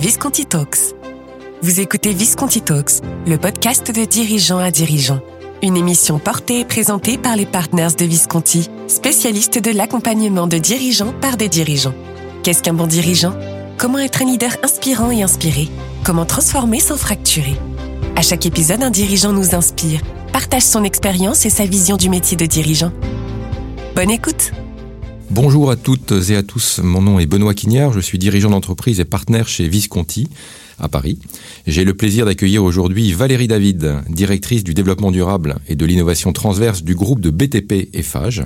Visconti Talks. Vous écoutez Visconti Talks, le podcast de dirigeants à dirigeants. Une émission portée et présentée par les partners de Visconti, spécialistes de l'accompagnement de dirigeants par des dirigeants. Qu'est-ce qu'un bon dirigeant? Comment être un leader inspirant et inspiré? Comment transformer sans fracturer? À chaque épisode, un dirigeant nous inspire, partage son expérience et sa vision du métier de dirigeant. Bonne écoute Bonjour à toutes et à tous, mon nom est Benoît Quignard, je suis dirigeant d'entreprise et partenaire chez Visconti à Paris. J'ai le plaisir d'accueillir aujourd'hui Valérie David, directrice du développement durable et de l'innovation transverse du groupe de BTP et FAGE.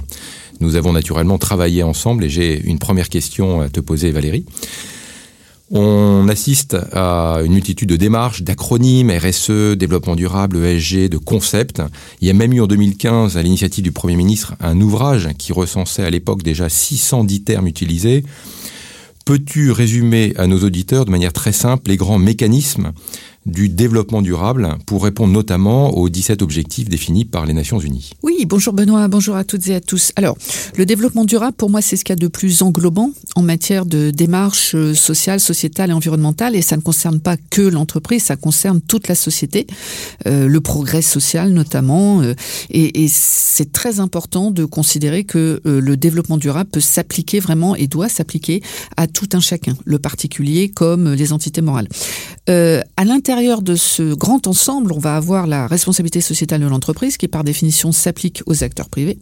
Nous avons naturellement travaillé ensemble et j'ai une première question à te poser Valérie. On assiste à une multitude de démarches, d'acronymes, RSE, développement durable, ESG, de concepts. Il y a même eu en 2015, à l'initiative du Premier ministre, un ouvrage qui recensait à l'époque déjà 610 termes utilisés. Peux-tu résumer à nos auditeurs de manière très simple les grands mécanismes du développement durable pour répondre notamment aux 17 objectifs définis par les Nations Unies. Oui, bonjour Benoît, bonjour à toutes et à tous. Alors, le développement durable, pour moi, c'est ce qu'il y a de plus englobant en matière de démarche euh, sociale, sociétale et environnementale, et ça ne concerne pas que l'entreprise, ça concerne toute la société, euh, le progrès social notamment, euh, et, c'est très important de considérer que le développement durable peut s'appliquer vraiment et doit s'appliquer à tout un chacun, le particulier comme les entités morales. À l'intérieur de ce grand ensemble, on va avoir la responsabilité sociétale de l'entreprise qui, par définition, s'applique aux acteurs privés.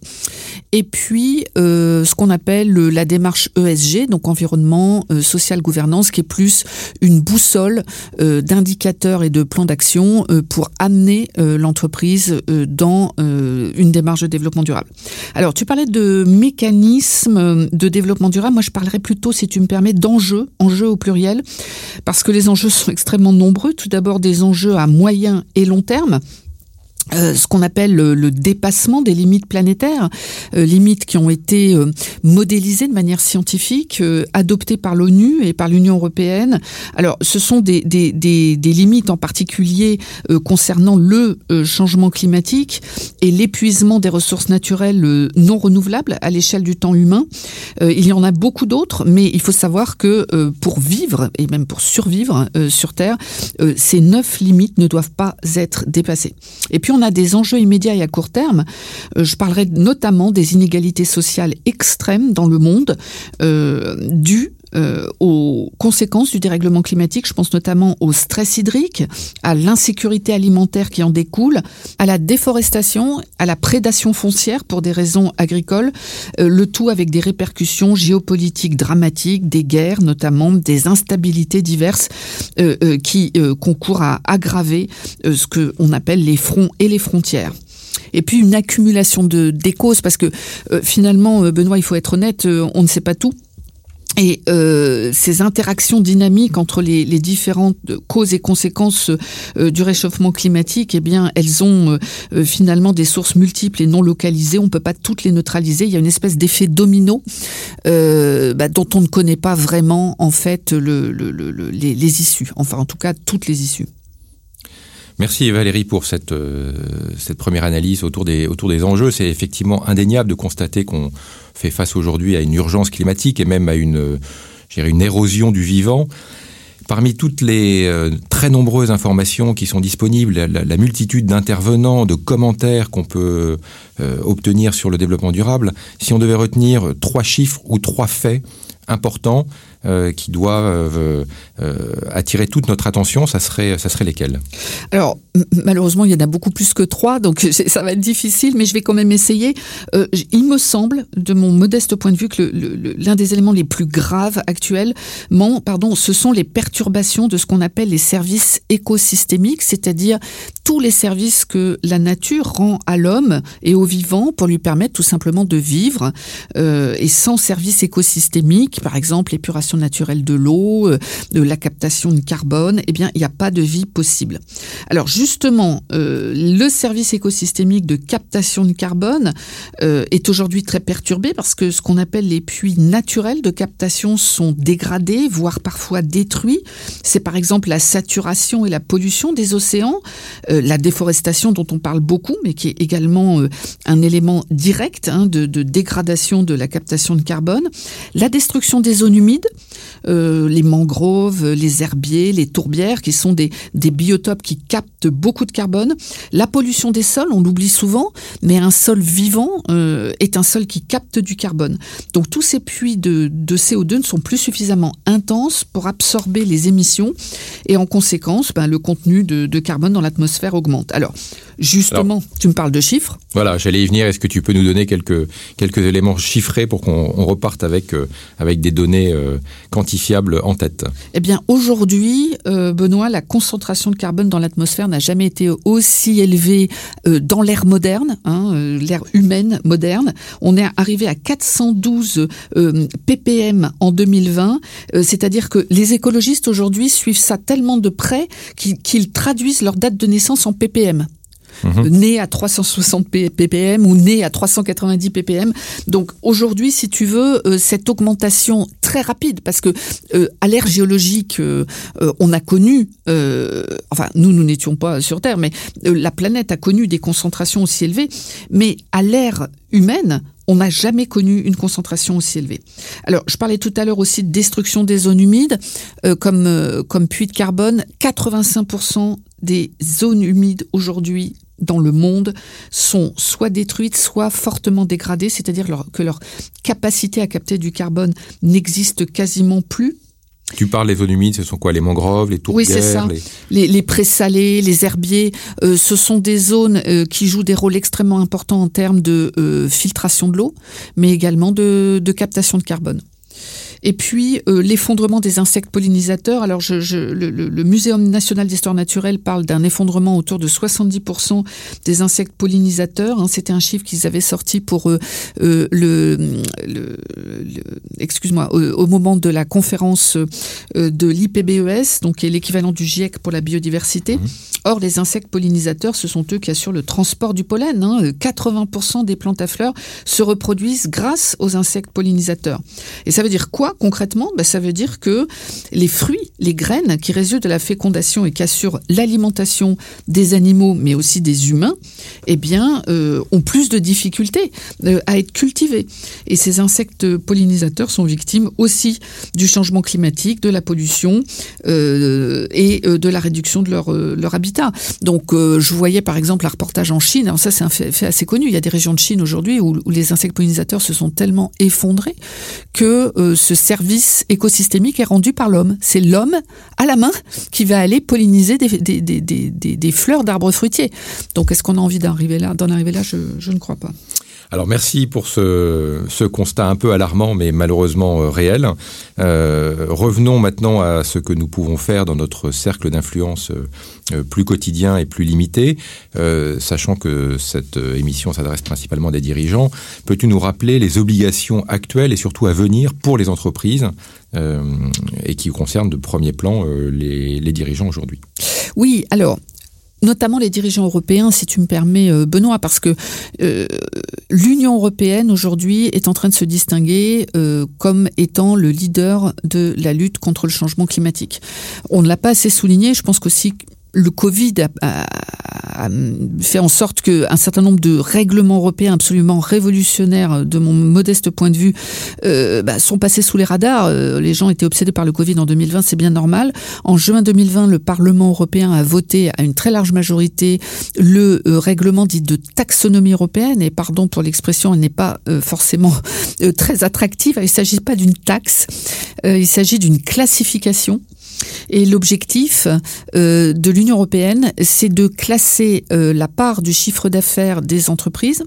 Et puis, euh, ce qu'on appelle la démarche ESG, donc environnement, euh, social, gouvernance, qui est plus une boussole euh, d'indicateurs et de plans d'action euh, pour amener euh, l'entreprise dans une démarche de développement durable. Alors, tu parlais de mécanismes de développement durable. Moi, je parlerais plutôt, si tu me permets, d'enjeux, enjeux au pluriel, parce que les enjeux sont extrêmement nombreux. Tout d'abord des enjeux à moyen et long terme. Euh, ce qu'on appelle le, le, dépassement des limites planétaires, euh, limites qui ont été euh, modélisées de manière scientifique, euh, adoptées par l'ONU et par l'Union européenne. Alors, ce sont des, des, des, des limites en particulier euh, concernant le changement climatique et l'épuisement des ressources naturelles non renouvelables à l'échelle du temps humain. il y en a beaucoup d'autres, mais il faut savoir que pour vivre et même pour survivre sur Terre, ces neuf limites ne doivent pas être dépassées. Et puis on a des enjeux immédiats et à court terme. Euh, je parlerai notamment des inégalités sociales extrêmes dans le monde, euh, dues euh, aux conséquences du dérèglement climatique. Je pense notamment au stress hydrique, à l'insécurité alimentaire qui en découle, à la déforestation, à la prédation foncière pour des raisons agricoles, euh, le tout avec des répercussions géopolitiques dramatiques, des guerres notamment, des instabilités diverses euh, euh qui euh, concourent à aggraver euh, ce que on appelle les fronts et les frontières et puis une accumulation de des causes parce que euh, finalement Benoît il faut être honnête on ne sait pas tout et euh, ces interactions dynamiques entre les, les, différentes causes et conséquences euh, du réchauffement climatique, eh bien, elles ont euh, finalement des sources multiples et non localisées. On peut pas toutes les neutraliser. Il y a une espèce d'effet domino euh, bah, dont on ne connaît pas vraiment en fait le, le, le, les, les issues. Enfin, en tout cas, toutes les issues. Merci Valérie pour cette, euh, première analyse autour des, enjeux. C'est effectivement indéniable de constater qu'on fait face aujourd'hui à une urgence climatique et même à une, une érosion du vivant. Parmi toutes les euh, très nombreuses informations qui sont disponibles, la, multitude d'intervenants, de commentaires qu'on peut euh, obtenir sur le développement durable, si on devait retenir trois chiffres ou trois faits importants, euh, qui doivent euh, euh, attirer toute notre attention, ça serait, ça serait lesquels? Alors, malheureusement, il y en a beaucoup plus que trois, donc ça va être difficile, mais je vais quand même essayer. Il me semble, de mon modeste point de vue, que l'un des éléments les plus graves actuellement, pardon, ce sont les perturbations de ce qu'on appelle les services écosystémiques, c'est-à-dire tous les services que la nature rend à l'homme et au vivant pour lui permettre tout simplement de vivre. Et sans services écosystémiques, par exemple l'épuration naturelle de l'eau, euh, de la captation de carbone, eh bien, il n'y a pas de vie possible. Alors justement, euh, le service écosystémique de captation de carbone euh, est aujourd'hui très perturbé parce que ce qu'on appelle les puits naturels de captation sont dégradés, voire parfois détruits. C'est par exemple la saturation et la pollution des océans, la déforestation dont on parle beaucoup, mais qui est également un élément direct hein, de dégradation de la captation de carbone, la destruction des zones humides, les mangroves, les herbiers, les tourbières, qui sont des, des biotopes qui captent beaucoup de carbone. La pollution des sols, on l'oublie souvent, mais un sol vivant est un sol qui capte du carbone. Donc tous ces puits de, de CO2 ne sont plus suffisamment intenses pour absorber les émissions et en conséquence, ben, le contenu de, de carbone dans l'atmosphère augmente. Alors, Justement, tu me parles de chiffres. Voilà, j'allais y venir. Est-ce que tu peux nous donner quelques, quelques éléments chiffrés pour qu'on reparte avec, euh, avec des données euh, quantifiables en tête Eh bien, aujourd'hui, euh, Benoît, la concentration de carbone dans l'atmosphère n'a jamais été aussi élevée dans l'ère moderne, hein, l'ère humaine moderne. On est arrivé à 412 ppm en 2020, c'est-à-dire que les écologistes aujourd'hui suivent ça tellement de près qu'ils traduisent leur date de naissance en ppm. Mhm. né à 360 ppm ou né à 390 ppm. Donc aujourd'hui, si tu veux, euh, cette augmentation très rapide, parce que euh, l'ère géologique, euh, on a connu, enfin nous, nous n'étions pas sur Terre, mais la planète a connu des concentrations aussi élevées, mais à l'ère humaine, on n'a jamais connu une concentration aussi élevée. Alors, je parlais tout à l'heure aussi de destruction des zones humides, comme, comme puits de carbone. 85% des zones humides aujourd'hui dans le monde sont soit détruites, soit fortement dégradées, c'est-à-dire que leur capacité à capter du carbone n'existe quasiment plus. Tu parles des zones humides, ce sont quoi Les mangroves, les tourbières Oui, c'est ça. Les, les, présalés, les herbiers, euh, ce sont des zones euh, qui jouent des rôles extrêmement importants en termes de euh, filtration de l'eau, mais également de captation de carbone. Et puis euh, l'effondrement des insectes pollinisateurs. Alors je, je, le, le, Muséum national d'histoire naturelle parle d'un effondrement autour de 70% des insectes pollinisateurs. Hein. C'était un chiffre qu'ils avaient sorti pour euh, euh le, le, excuse-moi, au, moment de la conférence euh, de l'IPBES, donc qui est l'équivalent du GIEC pour la biodiversité. Mmh. Or, les insectes pollinisateurs, ce sont eux qui assurent le transport du pollen. Hein. 80% des plantes à fleurs se reproduisent grâce aux insectes pollinisateurs. Et ça veut dire quoi? Concrètement ben, Ça veut dire que les fruits, les graines qui résultent de la fécondation et qui assurent l'alimentation des animaux, mais aussi des humains, eh bien, euh, ont plus de difficultés euh, à être cultivés. Et ces insectes pollinisateurs sont victimes aussi du changement climatique, de la pollution euh, et de la réduction de leur, leur habitat. Donc, je voyais par exemple un reportage en Chine. Alors ça, c'est un fait, assez connu. Il y a des régions de Chine aujourd'hui où, les insectes pollinisateurs se sont tellement effondrés que ce service écosystémique est rendu par l'homme. C'est l'homme à la main qui va aller polliniser des, fleurs d'arbres fruitiers. Donc, est-ce qu'on a envie d'en arriver là D'en arriver là, je ne crois pas. Alors merci pour ce, ce, constat un peu alarmant mais malheureusement euh, réel. Euh, revenons maintenant à ce que nous pouvons faire dans notre cercle d'influence euh, plus quotidien et plus limité, euh, sachant que cette émission s'adresse principalement à des dirigeants. Peux-tu nous rappeler les obligations actuelles et surtout à venir pour les entreprises euh, et qui concernent de premier plan euh, les, les dirigeants aujourd'hui? Oui, alors notamment les dirigeants européens, si tu me permets, euh, Benoît, parce que euh, l'Union européenne aujourd'hui est en train de se distinguer euh, comme étant le leader de la lutte contre le changement climatique. On ne l'a pas assez souligné. Je pense qu'aussi le Covid a, fait en sorte qu'un certain nombre de règlements européens absolument révolutionnaires, de mon modeste point de vue, euh, bah, sont passés sous les radars. Euh, les gens étaient obsédés par le Covid en 2020, c'est bien normal. En juin 2020, le Parlement européen a voté à une très large majorité le euh, règlement dit de taxonomie européenne. Et pardon pour l'expression, elle n'est pas forcément très attractive. Il ne s'agit pas d'une taxe, il s'agit d'une classification et l'objectif euh, de l'Union européenne, c'est de classer euh, la part du chiffre d'affaires des entreprises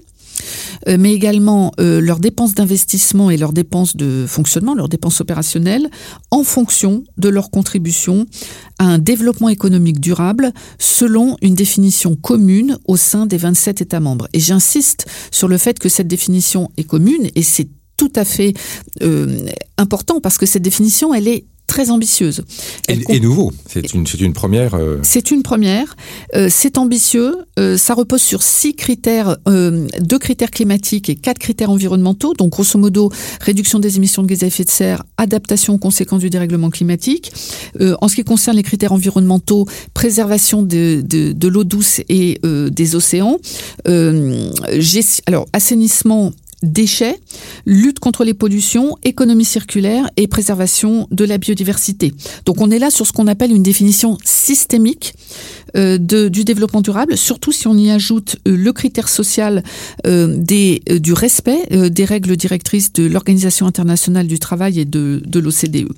euh, mais également leurs dépenses d'investissement et leurs dépenses de fonctionnement, leurs dépenses opérationnelles, en fonction de leur contribution à un développement économique durable selon une définition commune au sein des 27 États membres. Et j'insiste sur le fait que cette définition est commune et c'est tout à fait important parce que cette définition, elle est très ambitieuse. et, nouveau, c'est une, une, première. Euh, c'est une première. Euh, c'est ambitieux. Euh, ça repose sur six critères, deux critères climatiques et quatre critères environnementaux. Donc, grosso modo, réduction des émissions de gaz à effet de serre, adaptation aux conséquences du dérèglement climatique. en ce qui concerne les critères environnementaux, préservation de, de, de l'eau douce et des océans. alors, assainissement déchets, lutte contre les pollutions, économie circulaire et préservation de la biodiversité. Donc on est là sur ce qu'on appelle une définition systémique de, du développement durable, surtout si on y ajoute euh, le critère social euh, du respect des règles directrices de l'Organisation internationale du travail et de, de l'OCDE.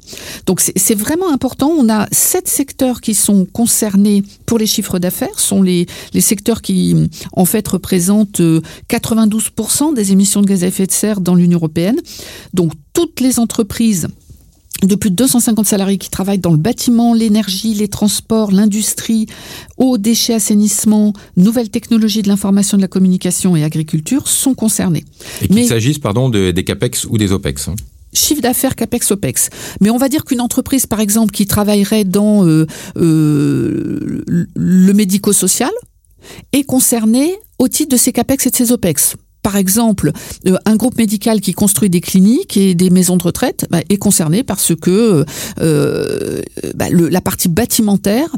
Donc c'est vraiment important. On a sept secteurs qui sont concernés pour les chiffres d'affaires, sont les, les secteurs qui en fait représentent 92% des émissions de gaz à effet de serre dans l'Union européenne. Donc toutes les entreprises de plus de 250 salariés qui travaillent dans le bâtiment, l'énergie, les transports, l'industrie, eau, déchets, assainissement, nouvelles technologies de l'information, de la communication et agriculture sont concernés. Et qu'il s'agisse, pardon, de, des CAPEX ou des OPEX. Hein. chiffre d'affaires CAPEX OPEX. Mais on va dire qu'une entreprise, par exemple, qui travaillerait dans euh, euh, le médico-social est concernée au titre de ses CAPEX et de ses OPEX par exemple, euh, un groupe médical qui construit des cliniques et des maisons de retraite bah, est concerné parce que euh, bah, le, la partie bâtimentaire,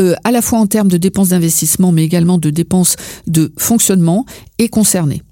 euh, à la fois en termes de dépenses d'investissement, mais également de dépenses de fonctionnement, est concernée.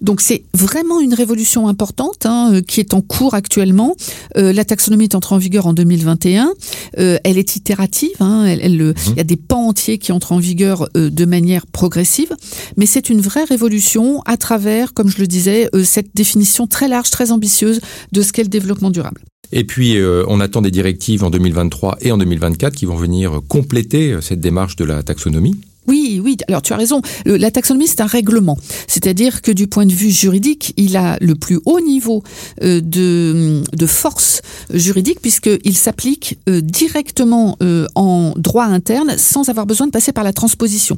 Donc c'est vraiment une révolution importante hein, euh, qui est en cours actuellement. Euh, la taxonomie est entrée en vigueur en 2021. Euh, elle est itérative. Hein, elle, mhm. Il y a des pans entiers qui entrent en vigueur de manière progressive. Mais c'est une vraie révolution à travers, comme je le disais, cette définition très large, très ambitieuse de ce qu'est le développement durable. Et puis, on attend des directives en 2023 et en 2024 qui vont venir compléter cette démarche de la taxonomie. Oui, oui, alors tu as raison. La taxonomie, c'est un règlement. C'est-à-dire que du point de vue juridique, il a le plus haut niveau euh, de, force juridique puisqu'il s'applique euh, directement euh, en droit interne sans avoir besoin de passer par la transposition.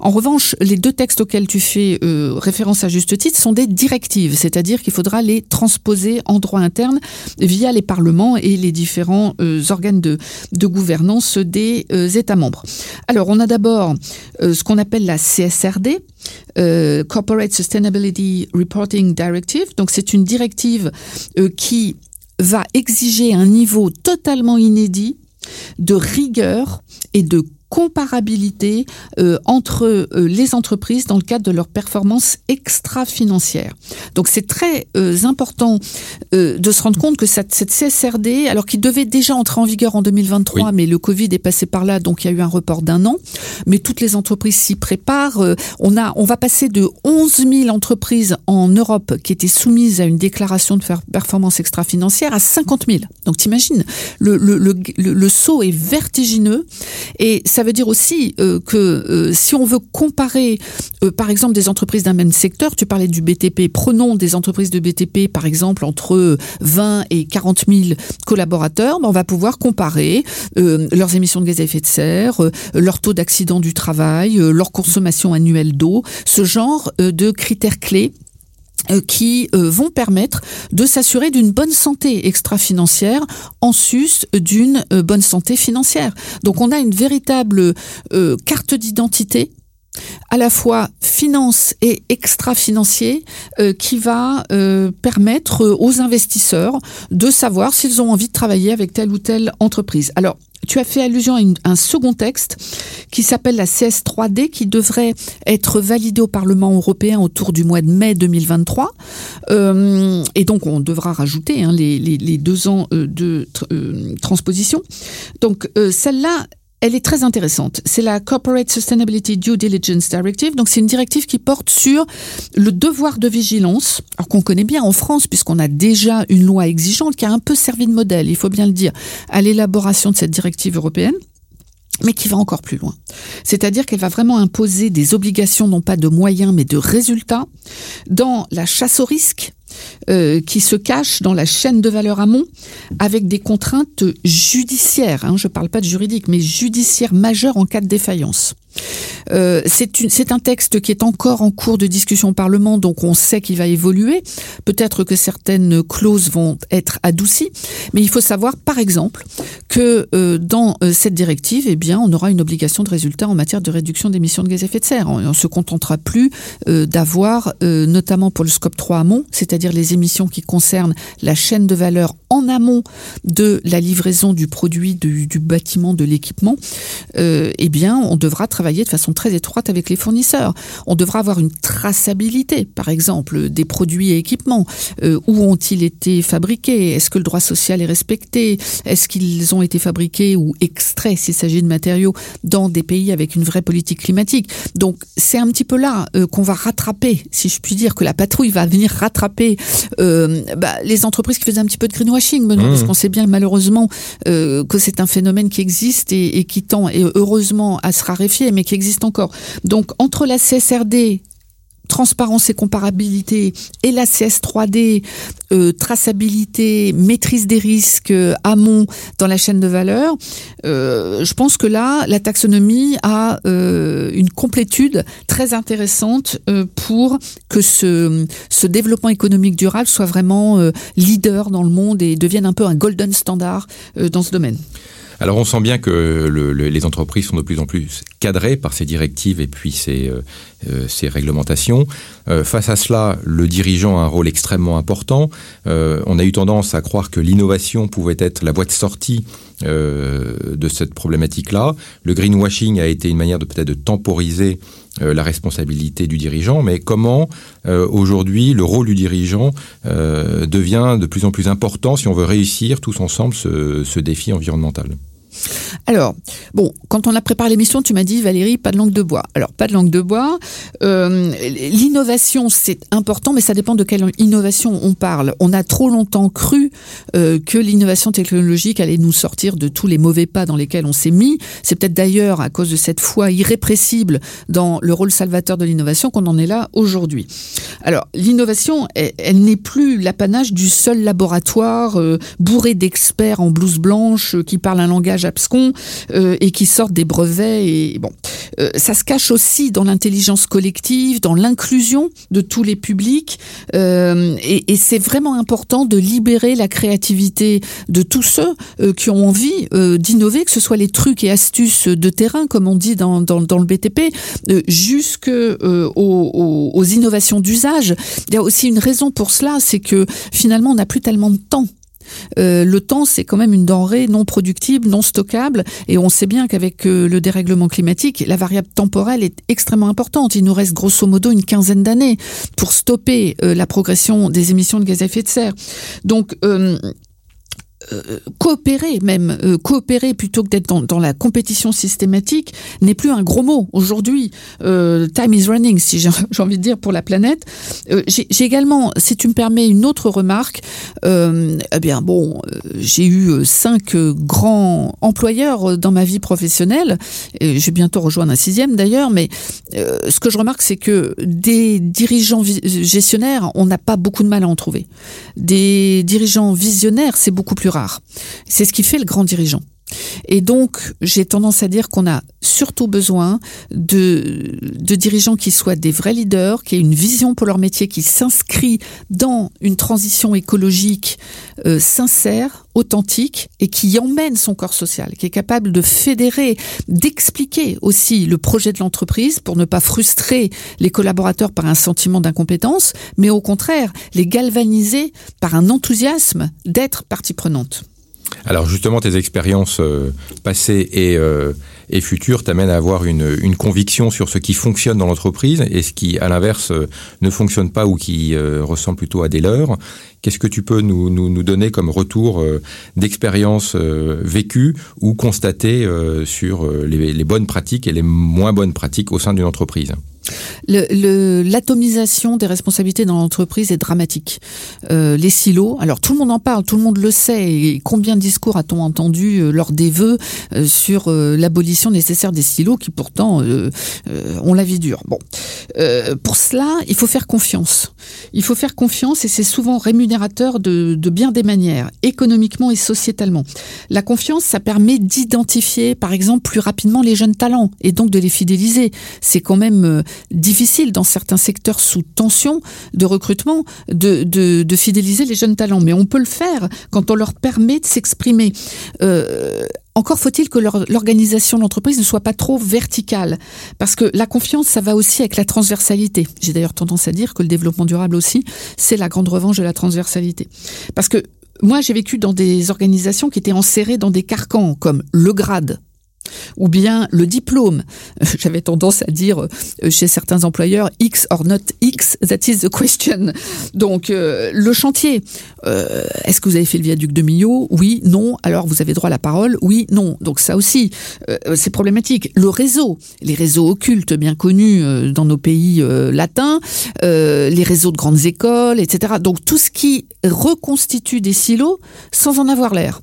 En revanche, les deux textes auxquels tu fais référence à juste titre sont des directives, c'est-à-dire qu'il faudra les transposer en droit interne via les parlements et les différents organes de, de gouvernance des États membres. Alors, on a d'abord euh, ce qu'on appelle la CSRD, euh, Corporate Sustainability Reporting Directive. Donc c'est une directive euh, qui va exiger un niveau totalement inédit de rigueur et de comparabilité euh, entre euh, les entreprises dans le cadre de leur performance extra-financière. Donc c'est très euh, important de se rendre compte que cette, cette, CSRD, alors qu'il devait déjà entrer en vigueur en 2023, mais le Covid est passé par là, donc il y a eu un report d'un an, mais toutes les entreprises s'y préparent. on, a, on va passer de 11 000 entreprises en Europe qui étaient soumises à une déclaration de performance extra-financière à 50 000. Donc t'imagines, le, le, le, le, saut est vertigineux et ça ça veut dire aussi euh, que euh, si on veut comparer, euh, par exemple, des entreprises d'un même secteur, tu parlais du BTP, prenons des entreprises de BTP, par exemple, entre 20 et 40 000 collaborateurs, on va pouvoir comparer leurs émissions de gaz à effet de serre, leur taux d'accident du travail, leur consommation annuelle d'eau, ce genre de critères clés qui euh, vont permettre de s'assurer d'une bonne santé extra-financière en sus d'une euh, bonne santé financière. Donc on a une véritable carte d'identité à la fois finance et extra-financier qui va permettre aux investisseurs de savoir s'ils ont envie de travailler avec telle ou telle entreprise. Alors, tu as fait allusion à, un second texte qui s'appelle la CS3D qui devrait être validé au Parlement européen autour du mois de mai 2023. Euh, et donc on devra rajouter hein, les, deux ans euh, de euh, transposition. Donc celle-là, elle est très intéressante. C'est la Corporate Sustainability Due Diligence Directive. Donc, c'est une directive qui porte sur le devoir de vigilance, qu'on connaît bien en France, puisqu'on a déjà une loi exigeante qui a un peu servi de modèle, il faut bien le dire, à l'élaboration de cette directive européenne mais qui va encore plus loin. C'est-à-dire qu'elle va vraiment imposer des obligations, non pas de moyens, mais de résultats, dans la chasse au risque, euh, qui se cache dans la chaîne de valeur amont avec des contraintes judiciaires. Hein, je ne parle pas de juridique, mais judiciaires majeures en cas de défaillance. Euh, c'est un texte qui est encore en cours de discussion au Parlement, donc on sait qu'il va évoluer. Peut-être que certaines clauses vont être adoucies, mais il faut savoir, par exemple, que euh, dans euh, cette directive, eh bien, on aura une obligation de résultat en matière de réduction d'émissions de gaz à effet de serre. On, ne se contentera plus d'avoir, notamment pour le scope 3 amont, c'est-à-dire les émissions qui concernent la chaîne de valeur en amont de la livraison du produit, du, bâtiment, de l'équipement, eh bien, on devra travailler de façon très étroite avec les fournisseurs. On devra avoir une traçabilité, par exemple, des produits et équipements. Euh, où ont-ils été fabriqués? Est-ce que le droit social est respecté? Est-ce qu'ils ont été fabriqués ou extraits, s'il s'agit de matériaux, dans des pays avec une vraie politique climatique? Donc, c'est un petit peu là euh, qu'on va rattraper, si je puis dire, que la patrouille va venir rattraper bah, les entreprises qui faisaient un petit peu de greenwashing Mmh. parce qu'on sait bien malheureusement euh, que c'est un phénomène qui existe et, qui tend, et heureusement, à se raréfier, mais qui existe encore. Donc, entre la CSRD transparence et comparabilité et la CS3D, euh, traçabilité, maîtrise des risques euh, amont dans la chaîne de valeur, euh, je pense que là, la taxonomie a une complétude très intéressante pour que ce, ce développement économique durable soit vraiment leader dans le monde et devienne un peu un golden standard dans ce domaine. Alors on sent bien que les entreprises sont de plus en plus cadrées par ces directives et puis ces, euh, euh, réglementations. Euh, face à cela, le dirigeant a un rôle extrêmement important. on a eu tendance à croire que l'innovation pouvait être la voie de sortie de cette problématique-là. Le greenwashing a été une manière de peut-être de temporiser la responsabilité du dirigeant, mais comment aujourd'hui le rôle du dirigeant devient de plus en plus important si on veut réussir tous ensemble ce défi environnemental? Alors, bon, quand on a préparé l'émission, tu m'as dit, Valérie, pas de langue de bois. Alors, pas de langue de bois. Euh, l'innovation, c'est important, mais ça dépend de quelle innovation on parle. On a trop longtemps cru euh, que l'innovation technologique allait nous sortir de tous les mauvais pas dans lesquels on s'est mis. C'est peut-être d'ailleurs à cause de cette foi irrépressible dans le rôle salvateur de l'innovation qu'on en est là aujourd'hui. Alors, l'innovation, elle, n'est plus l'apanage du seul laboratoire euh, bourré d'experts en blouse blanche qui parlent un langage euh, et qui sortent des brevets. Et bon, euh, ça se cache aussi dans l'intelligence collective, dans l'inclusion de tous les publics. Euh, et, c'est vraiment important de libérer la créativité de tous ceux qui ont envie d'innover, que ce soit les trucs et astuces de terrain, comme on dit dans, dans, le BTP, jusque aux, aux innovations d'usage. Il y a aussi une raison pour cela, c'est que finalement on n'a plus tellement de temps euh, le temps, c'est quand même une denrée non productible, non stockable, et on sait bien qu'avec euh, le dérèglement climatique, la variable temporelle est extrêmement importante. Il nous reste grosso modo une quinzaine d'années pour stopper euh, la progression des émissions de gaz à effet de serre. Donc euh, coopérer même, euh, coopérer plutôt que d'être dans, la compétition systématique n'est plus un gros mot aujourd'hui. Euh, time is running, si j'ai envie de dire pour la planète. j'ai également, si tu me permets, une autre remarque. eh bien bon, j'ai eu cinq grands employeurs dans ma vie professionnelle. Et je vais bientôt rejoindre un sixième d'ailleurs, mais ce que je remarque, c'est que des dirigeants gestionnaires, on n'a pas beaucoup de mal à en trouver. Des dirigeants visionnaires, c'est beaucoup plus C'est ce qui fait le grand dirigeant. Et donc, j'ai tendance à dire qu'on a surtout besoin de, dirigeants qui soient des vrais leaders, qui aient une vision pour leur métier, qui s'inscrit dans une transition écologique euh, sincère, authentique, et qui emmène son corps social, qui est capable de fédérer, d'expliquer aussi le projet de l'entreprise pour ne pas frustrer les collaborateurs par un sentiment d'incompétence, mais au contraire, les galvaniser par un enthousiasme d'être partie prenante. Alors justement, tes expériences euh, passées et, euh, et futures t'amènent à avoir une, une, conviction sur ce qui fonctionne dans l'entreprise et ce qui, à l'inverse, euh, ne fonctionne pas ou qui ressemble plutôt à des leurs. Qu'est-ce que tu peux nous, nous, donner comme retour d'expériences vécues ou constatées sur les, bonnes pratiques et les moins bonnes pratiques au sein d'une entreprise? L'atomisation des responsabilités dans l'entreprise est dramatique. Euh, les silos, alors tout le monde en parle, tout le monde le sait. Et combien de discours a-t-on entendu euh, lors des vœux euh, sur l'abolition nécessaire des silos qui pourtant ont la vie dure. Bon, pour cela, il faut faire confiance. Il faut faire confiance et c'est souvent de, bien des manières, économiquement et sociétalement. La confiance, ça permet d'identifier, par exemple, plus rapidement les jeunes talents et donc de les fidéliser. C'est quand même difficile dans certains secteurs sous tension de recrutement de, de, de, fidéliser les jeunes talents. Mais on peut le faire quand on leur permet de s'exprimer. Euh, encore faut-il que l'organisation de l'entreprise ne soit pas trop verticale, parce que la confiance, ça va aussi avec la transversalité. J'ai d'ailleurs tendance à dire que le développement durable aussi, c'est la grande revanche de la transversalité. Parce que moi, j'ai vécu dans des organisations qui étaient enserrées dans des carcans, comme le grade, ou bien le diplôme. J'avais tendance à dire euh, chez certains employeurs X or not X, that is the question. Donc euh, le chantier, euh, est-ce que vous avez fait le viaduc de Millau? Oui, non. Alors vous avez droit à la parole? Oui, non. Donc ça aussi, c'est problématique. Le réseau, les réseaux occultes bien connus dans nos pays latins, les réseaux de grandes écoles, etc. Donc tout ce qui reconstitue des silos sans en avoir l'air.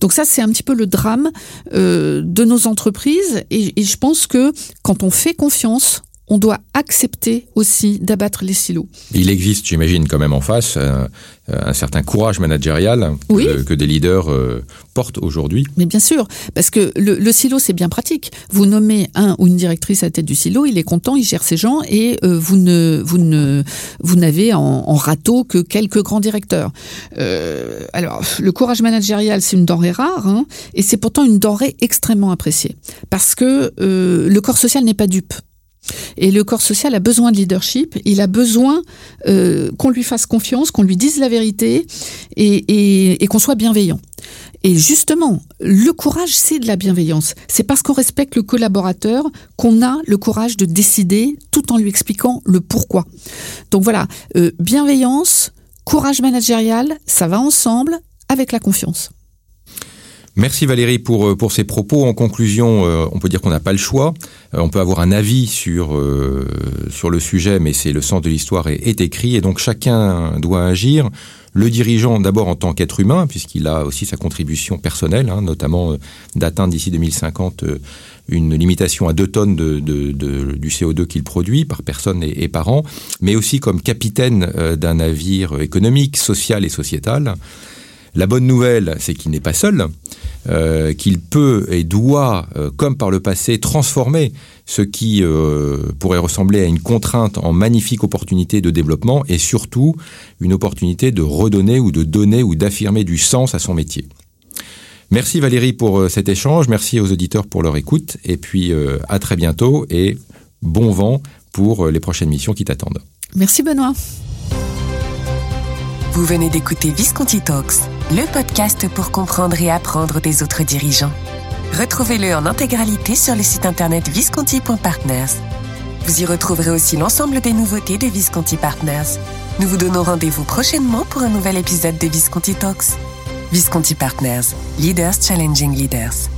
Donc ça, c'est un petit peu le drame de nos entreprises et, je pense que quand on fait confiance, on doit accepter aussi d'abattre les silos. Il existe, j'imagine, quand même en face euh, un certain courage managérial que, des leaders euh, portent aujourd'hui. Mais bien sûr, parce que le, silo, c'est bien pratique. Vous nommez un ou une directrice à la tête du silo, il est content, il gère ses gens, et euh, vous ne vous ne vous n'avez en, râteau que quelques grands directeurs. alors, le courage managérial, c'est une denrée rare, hein, et c'est pourtant une denrée extrêmement appréciée, parce que le corps social n'est pas dupe. Et le corps social a besoin de leadership, il a besoin euh, qu'on lui fasse confiance, qu'on lui dise la vérité et, qu'on soit bienveillant. Et justement, le courage, c'est de la bienveillance. C'est parce qu'on respecte le collaborateur qu'on a le courage de décider tout en lui expliquant le pourquoi. Donc voilà, euh, bienveillance, courage managérial, ça va ensemble avec la confiance. Merci Valérie pour, euh, pour ces propos. En conclusion, euh, on peut dire qu'on n'a pas le choix. Euh, on peut avoir un avis sur, sur le sujet, mais c'est le sens de l'histoire est, est, écrit et donc chacun doit agir. Le dirigeant d'abord en tant qu'être humain, puisqu'il a aussi sa contribution personnelle, hein, notamment d'atteindre d'ici 2050 une limitation à 2 tonnes de, de, du CO2 qu'il produit par personne et, par an, mais aussi comme capitaine d'un navire économique, social et sociétal. La bonne nouvelle, c'est qu'il n'est pas seul, euh, qu'il peut et doit, euh, comme par le passé, transformer ce qui euh, pourrait ressembler à une contrainte en magnifique opportunité de développement et surtout une opportunité de redonner ou de donner ou d'affirmer du sens à son métier. Merci Valérie pour cet échange, merci aux auditeurs pour leur écoute et puis à très bientôt et bon vent pour les prochaines missions qui t'attendent. Merci Benoît. Vous venez d'écouter Visconti Talks, le podcast pour comprendre et apprendre des autres dirigeants. Retrouvez-le en intégralité sur le site internet visconti.partners. Vous y retrouverez aussi l'ensemble des nouveautés de Visconti Partners. Nous vous donnons rendez-vous prochainement pour un nouvel épisode de Visconti Talks. Visconti Partners, Leaders Challenging Leaders.